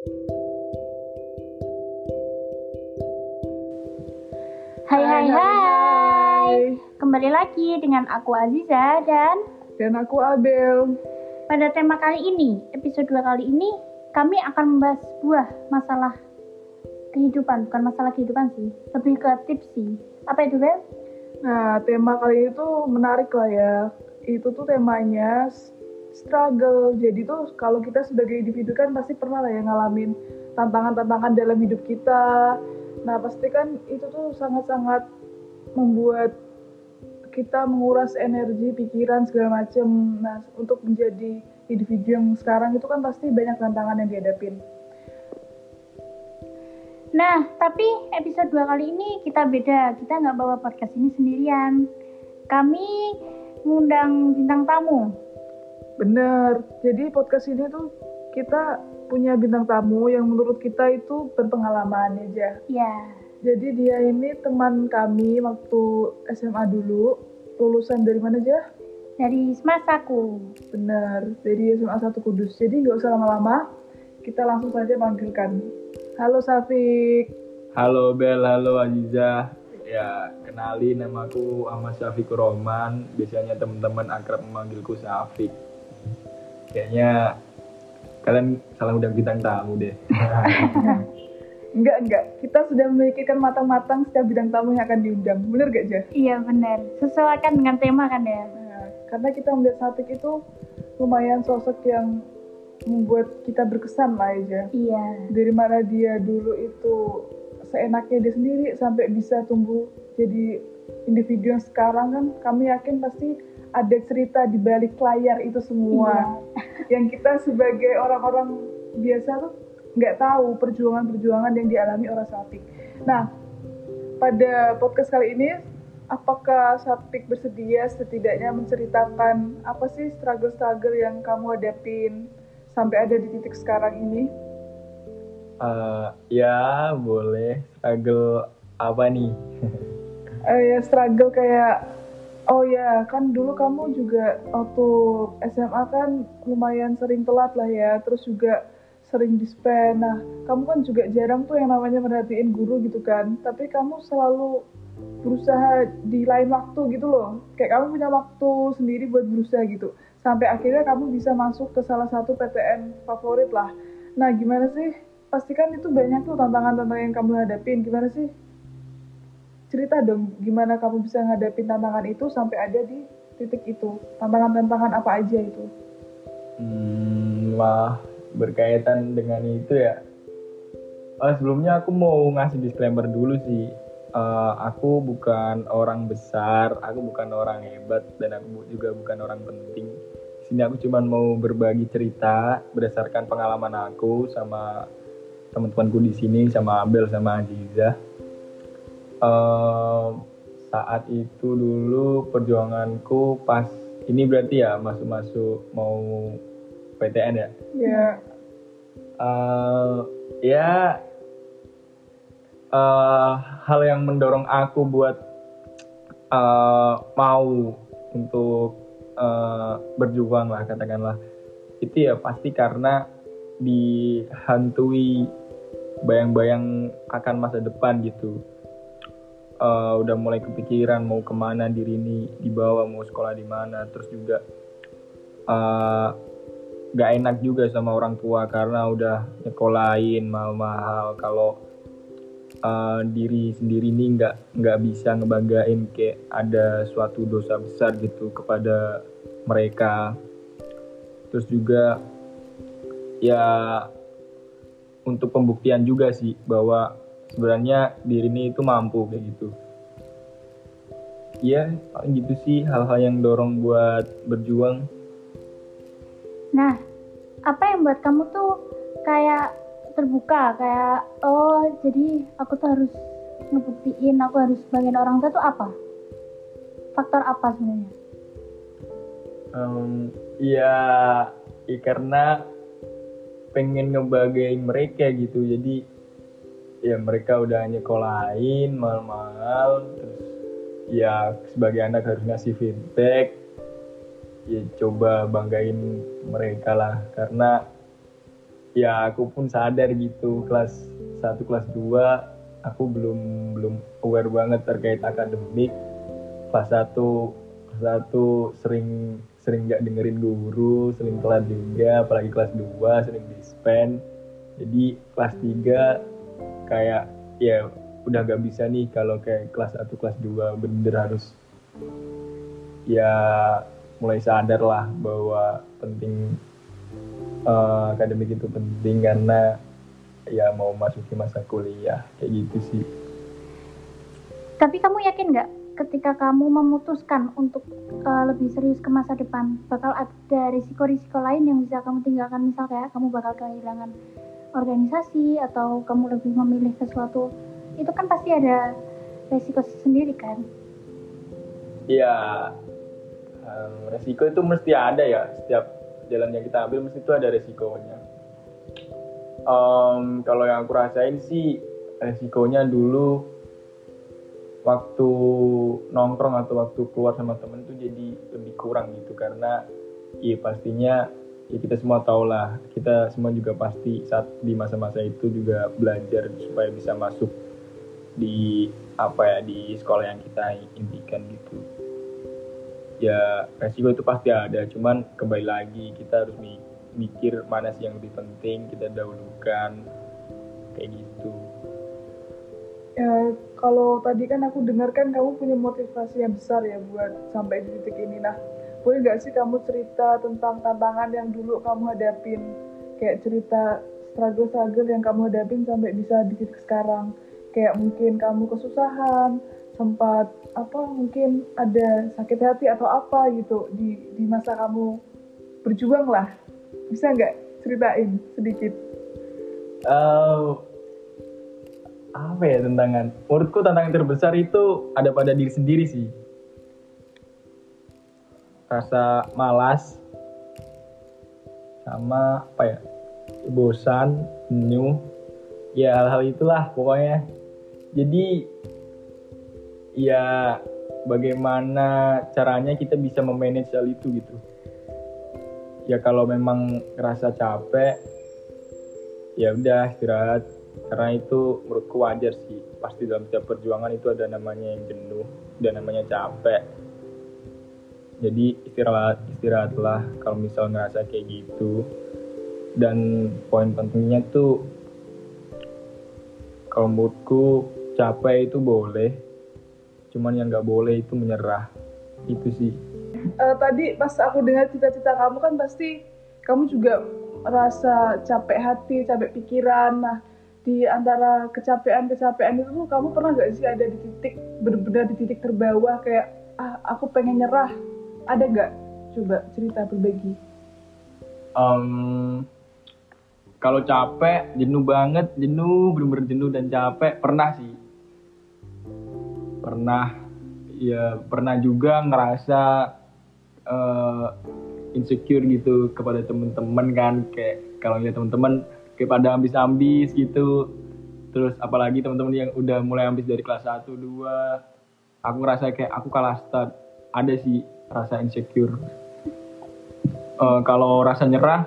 Hai hai hai. Kembali lagi dengan aku Aziza dan Dan aku Abel. pada tema kali ini, episode 2 kali ini kami akan membahas sebuah masalah kehidupan, bukan masalah kehidupan sih, lebih ke tips sih. Apa itu, Bel? Nah, tema kali ini tuh menarik lah ya. Itu tuh temanya struggle. Jadi tuh kalau kita sebagai individu kan pasti pernah lah ya ngalamin tantangan-tantangan dalam hidup kita. Nah, pasti kan itu tuh sangat-sangat membuat kita menguras energi, pikiran segala macem. Nah, untuk menjadi individu yang sekarang itu kan pasti banyak tantangan yang dihadapin. Nah, tapi episode 2 kali ini kita beda. Kita nggak bawa podcast ini sendirian. Kami ngundang bintang tamu. Bener. Jadi podcast ini tuh kita punya bintang tamu yang menurut kita itu berpengalaman ya. Ya, Jadi dia ini teman kami waktu SMA dulu. Lulusan dari mana aja? dari Semasaku. Bener. Dari SMA 1 Kudus. Jadi nggak usah lama-lama. Kita langsung saja panggilkan. Halo Safik. Halo Bel, halo Aziza. Ya, kenalin namaku Ahmad Syafiq Roman. Biasanya teman-teman akrab memanggilku Syafiq. Kayaknya kalian salah undang bintang tamu deh. Enggak, enggak. Kita sudah memikirkan matang-matang setiap bidang tamu yang akan diundang. Bener gak, Jah? Iya benar. Sesuaikan dengan tema kan ya. Nah, karena kita melihat Safik itu lumayan sosok yang membuat kita berkesan lah aja. Iya. Dari mana dia dulu itu seenaknya dia sendiri sampai bisa tumbuh jadi individu yang sekarang kan kami yakin pasti ada cerita di balik layar itu semua yang kita sebagai orang-orang biasa tuh nggak tahu perjuangan-perjuangan yang dialami orang Safik. Nah, pada podcast kali ini apakah Sapik bersedia setidaknya menceritakan apa sih struggle-struggle yang kamu hadapin sampai ada di titik sekarang ini? Eh, ya, boleh. Struggle apa nih? Eh, ya struggle kayak oh ya kan dulu kamu juga waktu SMA kan lumayan sering telat lah ya terus juga sering dispen nah kamu kan juga jarang tuh yang namanya merhatiin guru gitu kan tapi kamu selalu berusaha di lain waktu gitu loh. Kayak kamu punya waktu sendiri buat berusaha gitu sampai akhirnya kamu bisa masuk ke salah satu PTN favorit lah. Nah gimana sih? Pastikan itu banyak tuh tantangan-tantangan yang kamu hadapin. Gimana sih cerita dong gimana kamu bisa ngadapin tantangan itu sampai ada di titik itu tantangan-tantangan apa aja itu Hmm, wah, berkaitan dengan itu ya. Oh, sebelumnya aku mau ngasih disclaimer dulu sih. Eh, aku bukan orang besar, aku bukan orang hebat, dan aku juga bukan orang penting. Sini aku cuma mau berbagi cerita berdasarkan pengalaman aku sama teman-temanku di sini, sama Abel, sama Aziza. Saat itu dulu perjuanganku pas ini berarti ya masuk-masuk mau PTN ya. ya Eh, ya eh, hal yang mendorong aku buat eh, mau untuk eh, berjuang lah katakanlah. Itu ya pasti karena dihantui bayang-bayang akan masa depan gitu Eh, udah mulai kepikiran mau ke mana diri ini dibawa mau sekolah di mana. Terus juga eh, gak enak juga sama orang tua karena udah nyekolahin mahal-mahal. Kalau uh, diri sendiri ini nggak nggak bisa ngebanggain kayak ada suatu dosa besar gitu kepada mereka. Terus juga ya untuk pembuktian juga sih bahwa sebenarnya diri ini itu mampu kayak gitu ya paling gitu sih hal-hal yang dorong buat berjuang Nah, apa yang buat kamu tuh kayak terbuka, kayak oh jadi aku tuh harus ngebuktiin aku harus bagian orang tua tuh apa? Faktor apa sebenarnya? Em, ya, ya karena pengen ngebagain mereka gitu jadi ya mereka udah nyekolahin mahal-mahal terus ya sebagai anak harus ngasih feedback. Ya coba banggain mereka lah karena ya aku pun sadar gitu kelas satu kelas 2 aku belum belum aware banget terkait akademik. Kelas satu kelas satu sering sering nggak dengerin guru sering telat juga apalagi kelas 2 sering dispen jadi kelas 3 kayak ya udah nggak bisa nih kalau kayak kelas 1 kelas 2 bener harus ya mulai sadar lah bahwa penting uh, akademik itu penting karena ya mau masuki masa kuliah kayak gitu sih. Tapi kamu yakin nggak ketika kamu memutuskan untuk uh, lebih serius ke masa depan bakal ada risiko-risiko lain yang bisa kamu tinggalkan misal kayak kamu bakal kehilangan organisasi atau kamu lebih memilih sesuatu itu kan pasti ada risiko sendiri kan? Iya, um, resiko itu mesti ada ya setiap jalan yang kita ambil mesti itu ada resikonya. Um, kalau yang aku rasain sih resikonya dulu waktu nongkrong atau waktu keluar sama temen tuh jadi lebih kurang gitu karena iya pastinya ya kita semua tahu lah. Kita semua juga pasti saat di masa-masa itu juga belajar supaya bisa masuk di apa ya di sekolah yang kita impikan gitu. Ya resiko itu pasti ada. Cuman kembali lagi kita harus mikir mana sih yang lebih penting kita dahulukan kayak gitu. Ya kalau tadi kan aku dengarkan kamu punya motivasi yang besar ya buat sampai di titik ini. Nah boleh nggak sih kamu cerita tentang tantangan yang dulu kamu hadapin? Kayak cerita struggle-struggle yang kamu hadapin sampai bisa di titik sekarang. Kayak mungkin kamu kesusahan sempat apa mungkin ada sakit hati atau apa gitu di di masa kamu berjuang lah. Bisa nggak ceritain sedikit? Uh, apa ya tantangan? Menurutku tantangan terbesar itu ada pada diri sendiri sih rasa malas sama apa ya bosan jenuh ya hal-hal itulah pokoknya. Jadi ya bagaimana caranya kita bisa memanage hal itu gitu. Ya kalau memang ngerasa capek ya udah istirahat. Karena itu menurutku wajar sih. Pasti dalam setiap perjuangan itu ada namanya yang jenuh dan namanya capek jadi istirahat istirahatlah kalau misal ngerasa kayak gitu. Dan poin pentingnya tuh kalau menurutku capek itu boleh cuman yang nggak boleh itu menyerah. Itu sih. Uh, tadi pas aku dengar cita-cita kamu kan pasti kamu juga merasa capek hati capek pikiran. Nah di antara kecapean-kecapean itu kamu pernah gak sih ada di titik benar-benar di titik terbawah kayak ah aku pengen nyerah ada nggak? Coba cerita berbagi um, kalau capek jenuh banget jenuh bener-bener jenuh dan capek pernah sih. Pernah ya pernah juga ngerasa uh, insecure gitu kepada temen-temen kan kayak kalau lihat temen-temen kayak pada ambis-ambis gitu. Terus apalagi teman-teman yang udah mulai ambis dari kelas 1, 2 aku ngerasa kayak aku kalah start. Ada sih rasa insecure uh, kalau rasa nyerah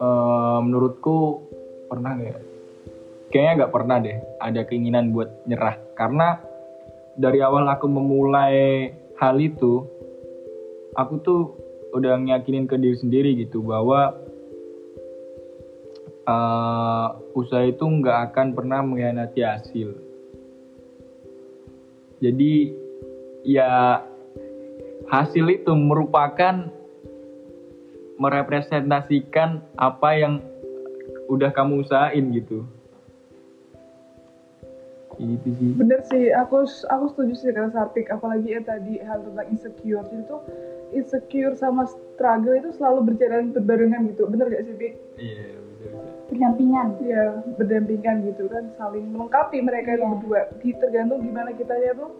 uh, menurutku pernah nggak ya? kayaknya nggak pernah deh ada keinginan buat nyerah karena dari awal aku memulai hal itu aku tuh udah ngiyakinin ke diri sendiri gitu bahwa uh, usaha itu nggak akan pernah mengkhianati hasil. Jadi ya hasil itu merupakan merepresentasikan apa yang udah kamu usahain gitu. Gitu sih. Bener sih, aku aku setuju sih dengan Sartik, apalagi ya tadi hal tentang insecure itu insecure sama struggle itu selalu berjalan berbarengan gitu, bener gak sih, Pik? Iya. Yeah berdampingan ya berdampingan gitu kan saling melengkapi mereka itu iya. berdua tergantung gimana kita ya tuh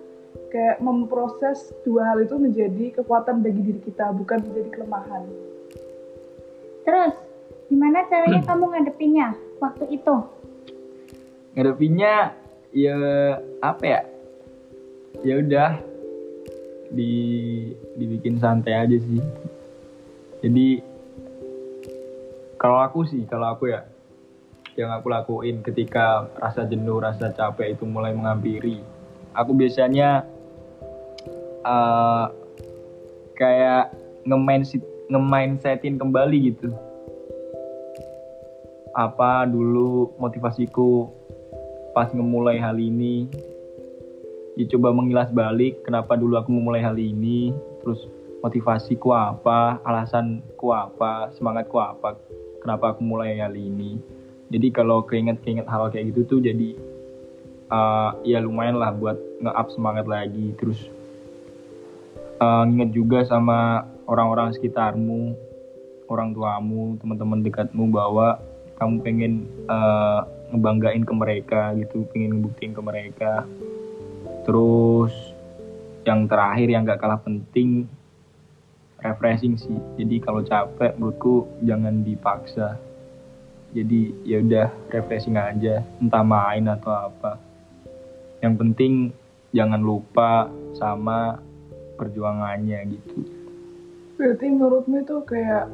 kayak memproses dua hal itu menjadi kekuatan bagi diri kita bukan menjadi kelemahan. Terus gimana caranya kamu ngadepinnya waktu itu? Ngadepinnya ya apa ya? Ya udah di dibikin santai aja sih. Jadi kalau aku sih kalau aku ya yang aku lakuin ketika rasa jenuh rasa capek itu mulai menghampiri. Aku biasanya uh, kayak ngemain ngemain setin kembali gitu. Apa dulu motivasiku pas ngemulai hal ini? Dicoba mengilas balik kenapa dulu aku memulai hal ini? Terus motivasiku apa? Alasanku apa? Semangatku apa? Kenapa aku mulai hal ini? Jadi kalau keinget-keinget hal kayak gitu tuh jadi uh, ya lumayan lah buat nge-up semangat lagi. Terus uh, nginget juga sama orang-orang sekitarmu orang tuamu teman-teman dekatmu bahwa kamu pengen uh, ngebanggain ke mereka gitu pengen ngebuktiin ke mereka. Terus yang terakhir yang gak kalah penting refreshing sih. Jadi kalau capek menurutku jangan dipaksa. Jadi ya udah refreshing aja entah main atau apa. Yang penting jangan lupa sama perjuangannya gitu. Berarti menurutmu itu kayak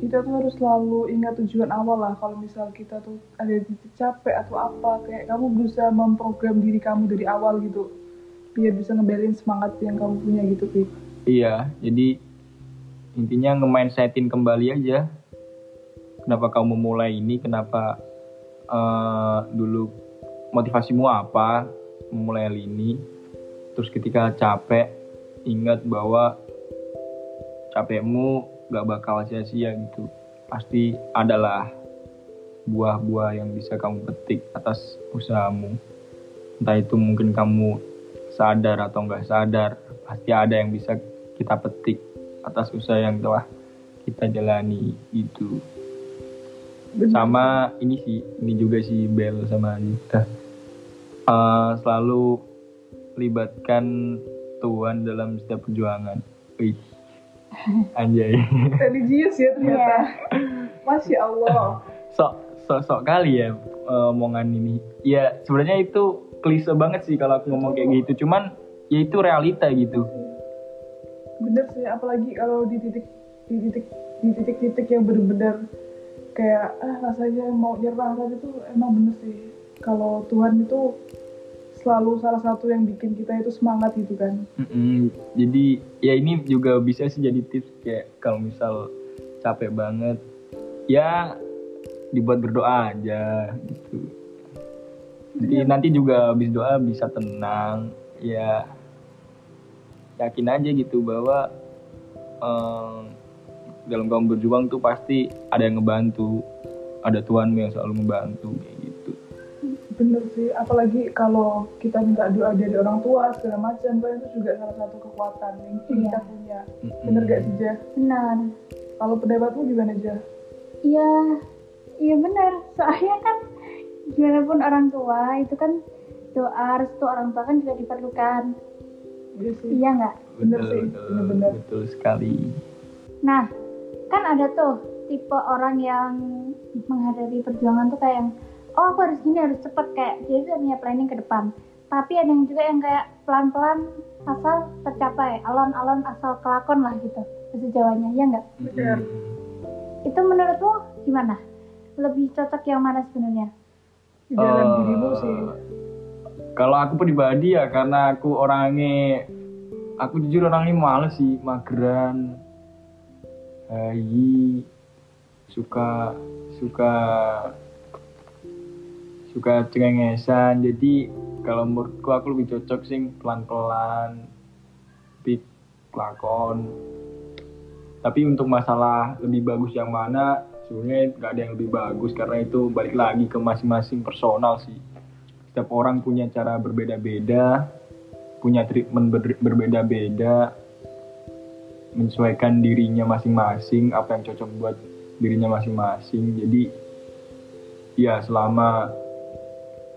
kita tuh harus selalu ingat tujuan awal lah kalau misal kita tuh ada titik capek atau apa kayak kamu berusaha memprogram diri kamu dari awal gitu biar bisa ngebelin semangat yang kamu punya gitu Pi. iya jadi intinya nge-mindsetin kembali aja. Kenapa kamu memulai ini? Kenapa uh, dulu motivasimu apa? Memulai ini. Terus ketika capek ingat bahwa capekmu gak bakal sia-sia gitu. Pasti adalah buah-buah yang bisa kamu petik atas usahamu. Entah itu mungkin kamu sadar atau nggak sadar pasti ada yang bisa kita petik atas usaha yang telah kita jalani itu sama ini sih ini juga sih Bel sama Anita. Uh, selalu libatkan Tuhan dalam setiap perjuangan. Wih. anjay. Religius ya ternyata. Yeah. masya Allah. Sok sok sok kali ya uh, omongan ini. Ya sebenarnya itu klise banget sih kalau aku ngomong kayak gitu. Cuman ya itu realita gitu. Bener sih apalagi kalau di titik di titik di titik-titik yang benar-benar kayak ah rasanya mau nyerah tadi tuh emang bener sih. Kalau Tuhan itu selalu salah satu yang bikin kita itu semangat gitu kan mm-hmm. jadi ya ini juga bisa sih jadi tips kayak kalau misal capek banget ya dibuat berdoa aja gitu jadi ya. nanti juga habis doa bisa tenang ya yakin aja gitu bahwa um, dalam kamu berjuang tuh pasti ada yang ngebantu ada Tuhanmu yang selalu membantu kayak gitu bener sih apalagi kalau kita minta doa dari orang tua segala macam kan itu juga salah satu kekuatan yang iya. kita punya bener gak sih Jah? benar kalau pendapatmu gimana Jah? iya iya benar soalnya kan gimana pun orang tua itu kan doa restu orang tua kan juga diperlukan Iya sih. Iya nggak? Bener betul, sih, bener-bener. Betul sekali. Nah, kan ada tuh tipe orang yang menghadapi perjuangan tuh kayak yang, oh aku harus gini, harus cepet kayak, jadi dia punya planning ke depan. Tapi ada yang juga yang kayak pelan-pelan asal tercapai, alon-alon asal kelakon lah gitu, bahasa Jawanya, ya nggak? Bener. Itu menurutmu gimana? Lebih cocok yang mana sebenarnya? Di dalam uh, dirimu sih kalau aku pribadi ya karena aku orangnya aku jujur orangnya males sih mageran hayi suka suka suka cengengesan jadi kalau menurutku aku lebih cocok sih pelan-pelan pik lakon tapi untuk masalah lebih bagus yang mana sebenarnya nggak ada yang lebih bagus karena itu balik lagi ke masing-masing personal sih. Setiap orang punya cara berbeda-beda punya treatment ber berbeda-beda menyesuaikan dirinya masing-masing apa yang cocok buat dirinya masing-masing. Jadi ya selama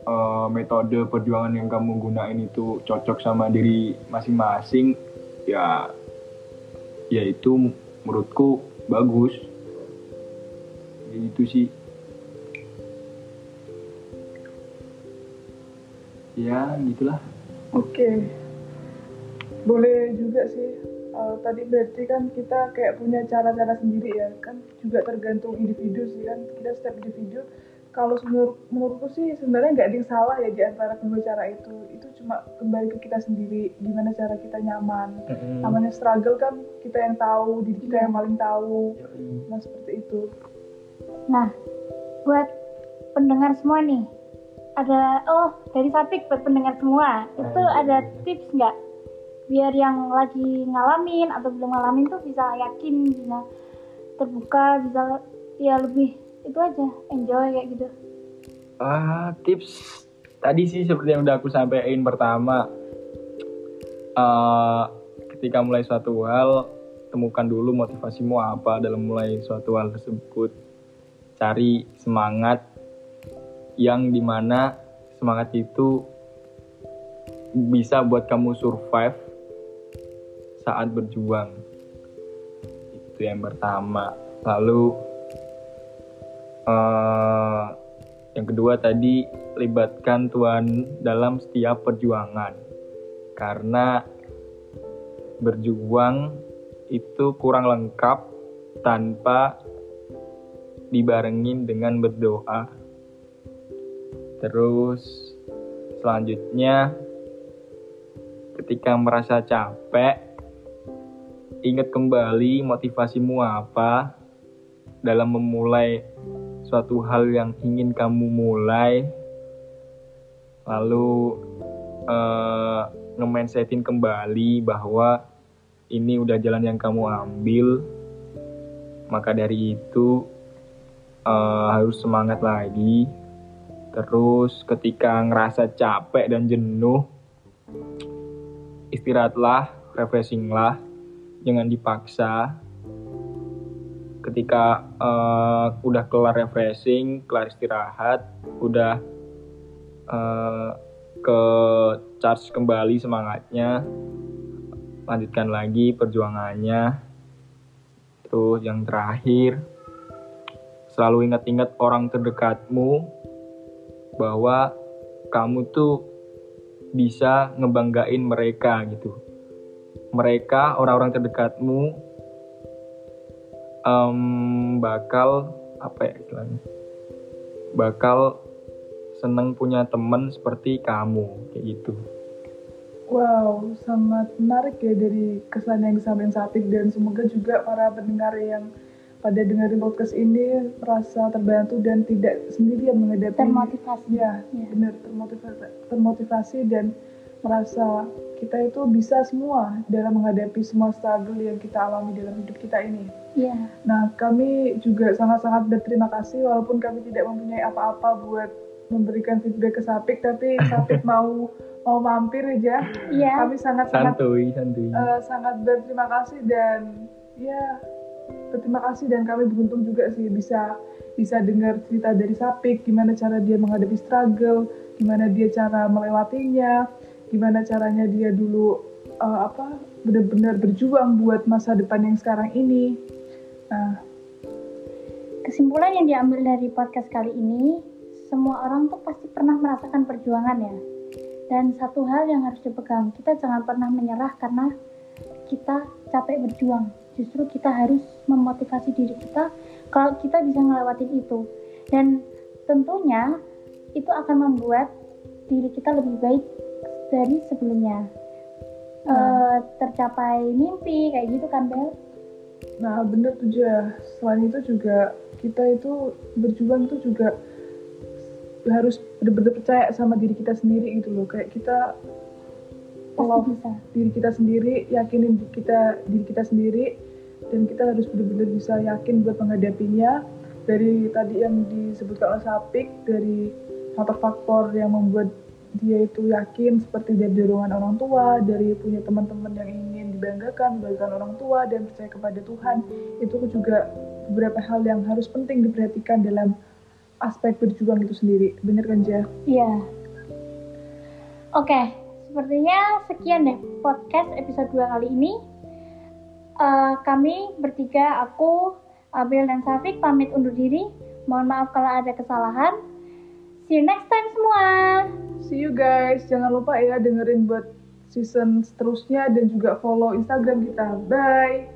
uh, metode perjuangan yang kamu gunain itu cocok sama diri masing-masing ya ya itu menurutku bagus. Jadi itu sih. Ya gitulah. Oke. Okay. boleh juga sih. Eh, tadi berarti kan kita kayak punya cara-cara sendiri ya kan? Juga tergantung individu sih kan? Kita setiap individu kalau menurut menurutku sih sebenarnya nggak ada yang salah ya di antara kedua cara itu itu cuma kembali ke kita sendiri gimana cara kita nyaman Mm-mm. namanya struggle kan kita yang tahu diri kita yang paling tahu Yoi. nah seperti itu Nah, buat pendengar semua nih, ada oh dari Sapik buat pendengar semua, itu Ah, iya, ada iya. tips nggak biar yang lagi ngalamin atau belum ngalamin tuh bisa yakin, bisa terbuka, bisa ya lebih itu aja enjoy kayak gitu. Ah, tips tadi sih seperti yang udah aku sampaikan pertama. Eh, ketika mulai suatu hal, temukan dulu motivasimu apa dalam mulai suatu hal tersebut. Cari semangat yang di mana semangat itu bisa buat kamu survive saat berjuang. Itu yang pertama. Lalu eh, yang kedua tadi libatkan Tuhan dalam setiap perjuangan. Karena berjuang itu kurang lengkap tanpa dibarengin dengan berdoa. Terus selanjutnya ketika merasa capek ingat kembali motivasimu apa dalam memulai suatu hal yang ingin kamu mulai lalu eh, nge-mindsetin kembali bahwa ini udah jalan yang kamu ambil maka dari itu eh, harus semangat lagi. Terus ketika ngerasa capek dan jenuh istirahatlah refreshinglah jangan dipaksa ketika eh, udah kelar refreshing, kelar istirahat, udah eh, ke charge kembali semangatnya, lanjutkan lagi perjuangannya. Terus yang terakhir, selalu ingat-ingat orang terdekatmu bahwa kamu tuh bisa ngebanggain mereka gitu. Mereka orang-orang terdekatmu em, bakal apa ya istilahnya bakal seneng punya temen seperti kamu kayak gitu Wow, sangat menarik ya dari kesan yang disampaikan Sapik dan semoga juga para pendengar yang pada dengerin podcast ini merasa terbantu dan tidak sendirian menghadapi Termotivasi. Ya, Ya. benar termotivasi, termotivasi dan merasa kita itu bisa semua dalam menghadapi semua struggle yang kita alami dalam hidup kita ini. Iya. Nah, kami juga sangat-sangat berterima kasih walaupun kami tidak mempunyai apa-apa buat memberikan feedback ke Sapik, tapi Sapik mau mau mampir aja. Iya. Kami sangat-sangat santuy santuy eh, sangat berterima kasih dan ya berterima kasih dan kami beruntung juga sih bisa bisa dengar cerita dari Sapik gimana cara dia menghadapi struggle, gimana dia cara melewatinya, gimana caranya dia dulu eh, apa benar-benar berjuang buat masa depan yang sekarang ini. Nah, Kesimpulan yang diambil dari podcast kali ini, semua orang tuh pasti pernah merasakan perjuangan ya. Dan satu hal yang harus dipegang, kita jangan pernah menyerah karena kita capek berjuang. Justru kita harus memotivasi diri kita kalau kita bisa ngelewatin itu. Dan tentunya itu akan membuat diri kita lebih baik dari sebelumnya. Eh, tercapai mimpi kayak gitu kan Bel? Nah, bener tuh Ja. Selain itu juga kita itu berjuang itu juga harus benar-benar percaya sama diri kita sendiri gitu loh. Kayak kita bisa. diri kita sendiri, yakinin kita diri kita sendiri dan kita harus benar-benar bisa yakin buat menghadapinya. Dari tadi yang disebutkan oleh Sapik dari faktor-faktor yang membuat dia itu yakin seperti dari dorongan orang tua, dari punya teman-teman yang ingin dibanggakan, dibanggakan orang tua dan percaya kepada Tuhan. Itu juga beberapa hal yang harus penting diperhatikan dalam aspek berjuang itu sendiri. Bener kan, Ja? Iya. Oke, sepertinya sekian deh podcast episode 2 kali ini. Eh, kami bertiga, aku, Abel dan Safik pamit undur diri. Mohon maaf kalau ada kesalahan. See you next time semua. See you guys. Jangan lupa ya dengerin buat season seterusnya dan juga follow Instagram kita. Bye.